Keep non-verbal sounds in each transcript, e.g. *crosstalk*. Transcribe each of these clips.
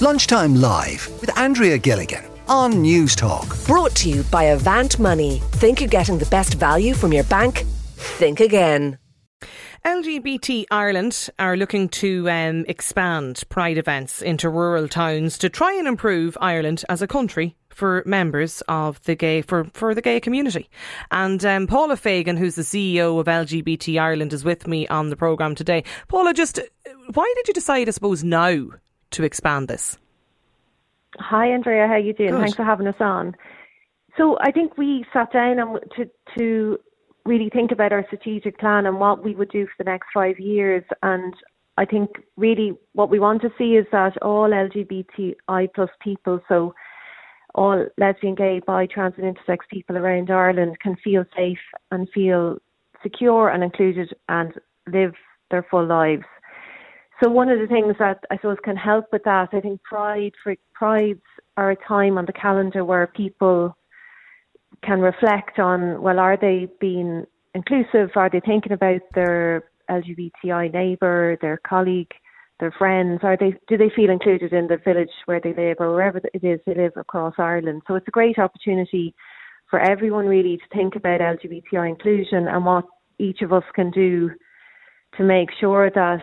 Lunchtime Live with Andrea Gilligan on Newstalk. Brought to you by Avant Money. Think you're getting the best value from your bank? Think again. LGBT Ireland are looking to um, expand Pride events into rural towns to try and improve Ireland as a country for members of the gay for, for the gay community. And um, Paula Fagan, who's the CEO of LGBT Ireland, is with me on the programme today. Paula, just why did you decide, I suppose, now to expand this? Hi, Andrea. How you doing? Good. Thanks for having us on. So I think we sat down and to to really think about our strategic plan and what we would do for the next five years. And I think really what we want to see is that all LGBTI plus people, so all lesbian, gay, bi, trans, and intersex people around Ireland can feel safe and feel secure and included and live their full lives. So one of the things that I suppose can help with that, I think Pride for Prides are a time on the calendar where people can reflect on well, are they being inclusive? Are they thinking about their LGBTI neighbour, their colleague, their friends? Are they do they feel included in the village where they live or wherever it is they live across Ireland? So it's a great opportunity for everyone really to think about LGBTI inclusion and what each of us can do to make sure that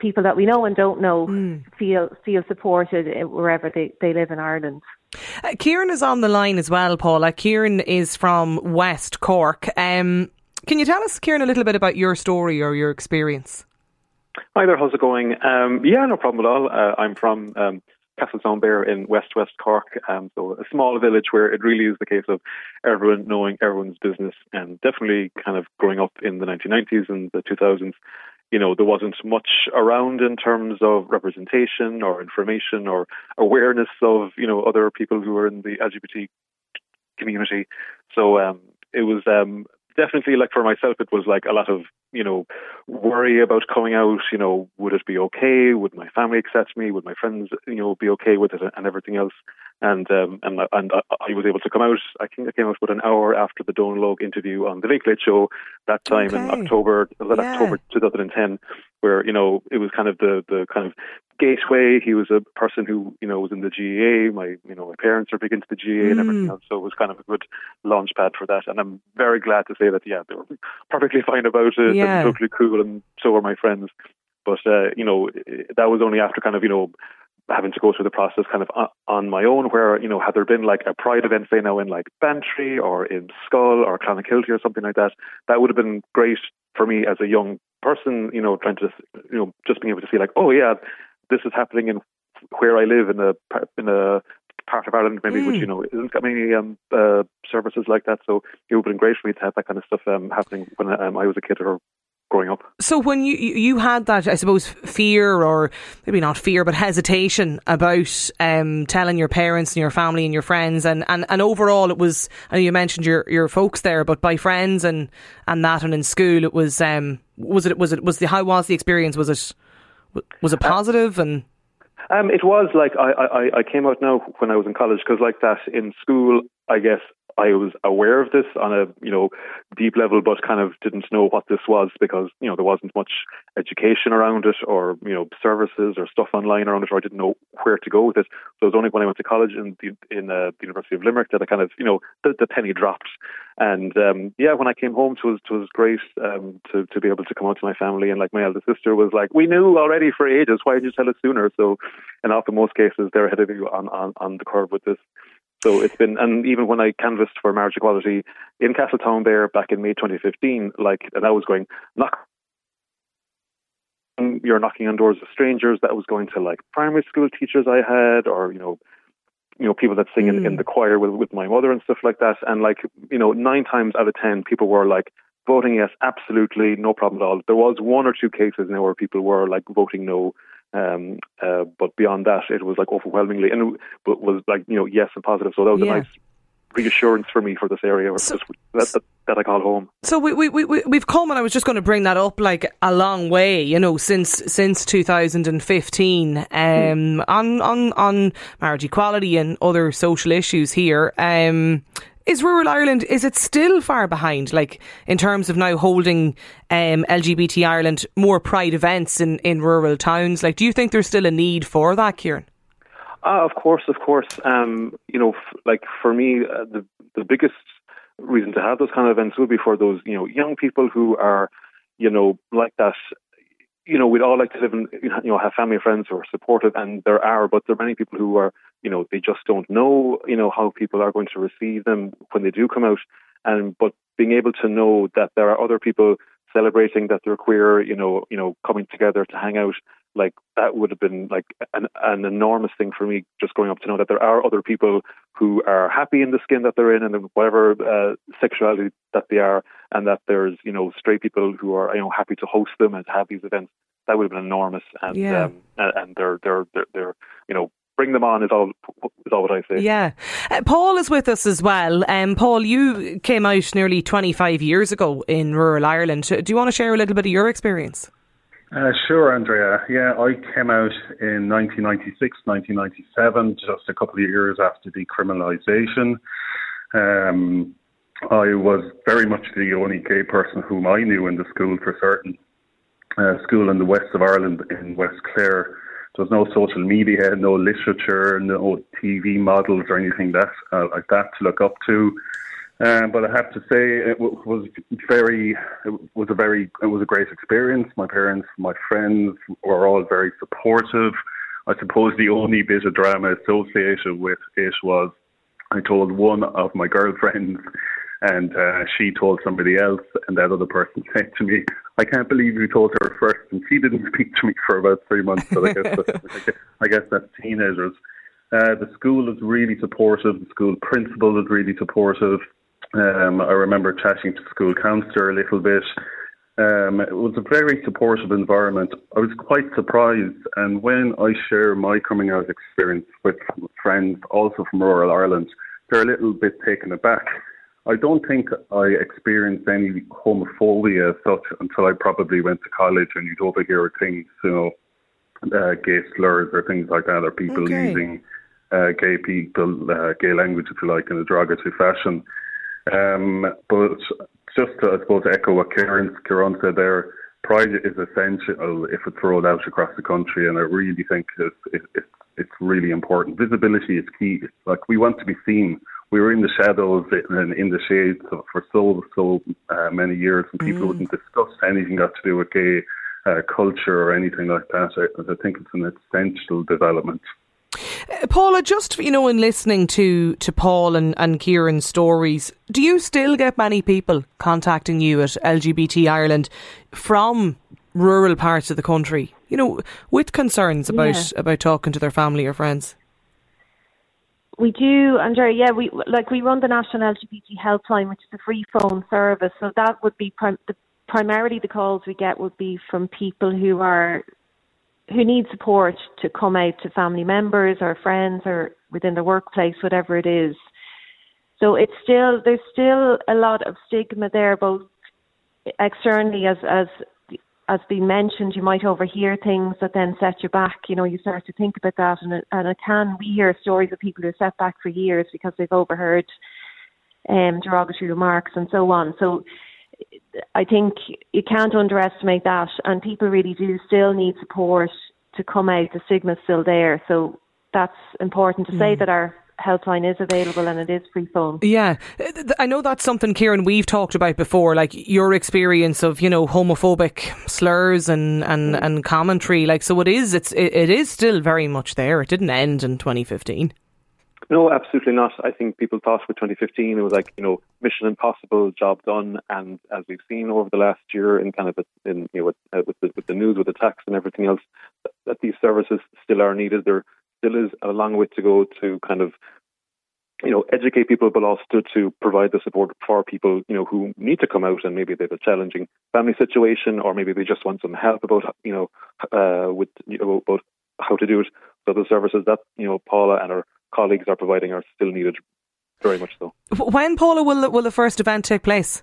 people that we know and don't know Mm. feel feel supported wherever they, they live in Ireland. Uh, Kieran is on the line as well, Paula. Kieran is from West Cork. Um, can you tell us, Kieran, a little bit about your story or your experience? Hi there, how's it going? Um, yeah, no problem at all. Uh, I'm from um, Castletownbere in West West Cork, um, so a small village where it really is the case of everyone knowing everyone's business, and definitely kind of growing up in the 1990s and the 2000s. You know, there wasn't much around in terms of representation or information or awareness of you know other people who are in the LGBT community. So um, it was um, definitely like for myself, it was like a lot of you know worry about coming out. You know, would it be okay? Would my family accept me? Would my friends you know be okay with it and everything else? And um, and and I, was able to come out. I think I came out about an hour after the Dónal Óg interview on the Late Late Show that time in October. That Yeah. October 2010? Where you know it was kind of the the kind of gateway. He was a person who you know was in the GAA. My you know my parents are big into the GAA and everything Mm. else, so it was kind of a good launch pad for that. And I'm very glad to say that yeah, they were perfectly fine about it Yeah. totally cool, and so were my friends. But uh, you know that was only after kind of you know having to go through the process kind of on, on my own. Where you know had there been like a pride event, say now in like Bantry or in Schull or Clonakilty or something like that, that would have been great for me as a young person. You know, trying to you know just being able to see like oh yeah, this is happening in where I live in a in a part of Ireland maybe which Mm. you know isn't got many um, uh, services like that. So it would have been great for me to have that kind of stuff um, happening when um, I was a kid or growing up. So when you you had that, I suppose, fear or maybe not fear, but hesitation about um, telling your parents and your family and your friends, and, and, and overall, it was. I know you mentioned your, your folks there, but by friends and, and that, and in school, it was. Um, was it was it was the how was the experience? Was it was it positive? positive and Um, it was like I, I, I came out now when I was in college because like that in school, I guess I was aware of this on a you know deep level, but kind of didn't know what this was because you know there wasn't much education around it or you know services or stuff online around it, or I didn't know where to go with it. So it was only when I went to college in the, in uh, the University of Limerick that I kind of you know the, the penny dropped. And um, yeah, when I came home, it was it was great um, to to be able to come out to my family. And like my eldest sister was like, "We knew already for ages. Why didn't you tell us sooner?" So, and often most cases they're ahead of you on on, on the curve with this. So it's been, and even when I canvassed for marriage equality in Castletownbere back in May 2015, like, and I was going knock. You're knocking on doors of strangers. That was going to like primary school teachers I had, or you know, you know, people that sing in, in mm. the choir with, with my mother and stuff like that. And like, you know, nine times out of ten, people were like voting yes, absolutely, no problem at all. There was one or two cases now where people were like voting no. Um, uh, but beyond that, it was like overwhelmingly, and it but was like you know yes and positive. So that was Yeah. a nice reassurance for me for this area So- that, that, that I call home. So we, we, we, we've come, and I was just going to bring that up, like a long way, you know, since since 2015, um, on on on marriage equality and other social issues here. Um, Is rural Ireland is it still far behind? Like in terms of now holding um, LGBT Ireland more pride events in, in rural towns? Like, do you think there's still a need for that, Kieran? Uh, of course, of course. Um, you know, f- like for me, uh, the the biggest reason to have those kind of events would be for those you know young people who are you know like that you know, we'd all like to live and you know have family and friends who are supportive, and there are, but there are many people who are, you know, they just don't know, you know, how people are going to receive them when they do come out, and but being able to know that there are other people celebrating that they're queer, you know, you know, coming together to hang out, like that would have been like an, an enormous thing for me just growing up to know that there are other people who are happy in the skin that they're in and whatever uh, sexuality that they are, and that there's you know straight people who are you know happy to host them and have these events. That would have been enormous, and yeah. um, and they're they're they're, they're you know bring them on is all is all what I say. Yeah, uh, Paul is with us as well. Um, Paul, you came out nearly 25 years ago in rural Ireland. Do you want to share a little bit of your experience? Uh, sure, Andrea. Yeah, I came out in 1996, 1997, just a couple of years after decriminalisation. Um, I was very much the only gay person whom I knew in the school for certain. Uh, school in the west of Ireland in West Clare. There was no social media, no literature, no TV models or anything that uh, like that to look up to. Um, but I have to say, it w- was very, it was a very, it was a great experience. My parents, my friends were all very supportive. I suppose the only bit of drama associated with it was I told one of my girlfriends, and uh, she told somebody else, and that other person *laughs* said to me, "I can't believe you told her first, and she didn't *laughs* speak to me for about three months." But I guess that's, *laughs* I guess that's teenagers. Uh, the school is really supportive. The school principal is really supportive. Um, I remember chatting to the school counsellor a little bit. Um, it was a very supportive environment. I was quite surprised, and when I share my coming out experience with friends, also from rural Ireland, they're a little bit taken aback. I don't think I experienced any homophobia as such until I probably went to college and you'd overhear things, you know, uh, gay slurs or things like that, or people Okay. using uh, gay people, uh, gay language, if you like, in a derogatory fashion. Um, but just to, I suppose, to echo what Kieran, Kieran said there, pride is essential if it's rolled out across the country, and I really think it's, it, it, it's really important. Visibility is key. It's like we want to be seen. We were in the shadows and in the shades for so so uh, many years, and people wouldn't discuss anything got to do with gay uh, culture or anything like that. I, I think it's an essential development. Uh, Paula, just you know, in listening to to Paul and, and Kieran's stories, do you still get many people contacting you at LGBT Ireland from rural parts of the country? You know, with concerns about Yeah. about talking to their family or friends. We do, Andrea. Yeah, we like we run the National LGBT Helpline, which is a free phone service. So that would be prim- the, primarily the calls we get would be from people who are who need support to come out to family members or friends or within the workplace, whatever it is. So it's still there's still a lot of stigma there, both externally as as as being mentioned, you might overhear things that then set you back. You know, you start to think about that, and it, and it can. We hear stories of people who are set back for years because they've overheard um, derogatory remarks and so on. So I think you can't underestimate that, and people really do still need support to come out. The stigma's still there, so that's important to say that our helpline is available and it is free phone. Yeah, Uh, I know that's something, Kieran, we've talked about before, like your experience of, you know, homophobic slurs and, and, and commentary. Like, so it is, it's, it, it is still very much there. It didn't end in 2015. No, absolutely not. I think people thought with 2015 it was like you know mission impossible, job done, and as we've seen over the last year in kind of the, in you know with, uh, with the with the news, with the tax and everything else, that, that these services still are needed. There still is a long way to go to kind of you know educate people, but also to provide the support for people you know who need to come out and maybe they have a challenging family situation, or maybe they just want some help about you know uh, with you know, about how to do it. So the services that you know Paula and her colleagues are providing are still needed, very much so. When, Paula, will the, will the first event take place?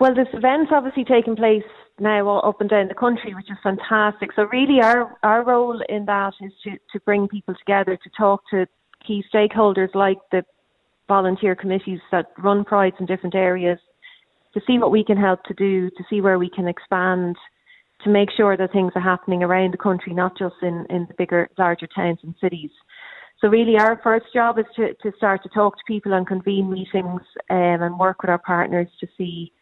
Well, this event's obviously taking place now all up and down the country, which is fantastic. So really, our our role in that is to to bring people together to talk to key stakeholders like the volunteer committees that run prides in different areas to see what we can help to do, to see where we can expand, to make sure that things are happening around the country, not just in, in the bigger, larger towns and cities. So really, our first job is to, to start to talk to people and convene meetings um, and work with our partners to see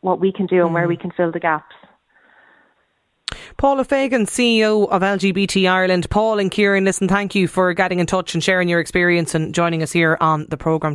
what we can do and where we can fill the gaps. Paula Fagan, CEO of LGBT Ireland. Paul and Kieran, listen, thank you for getting in touch and sharing your experience and joining us here on the programme.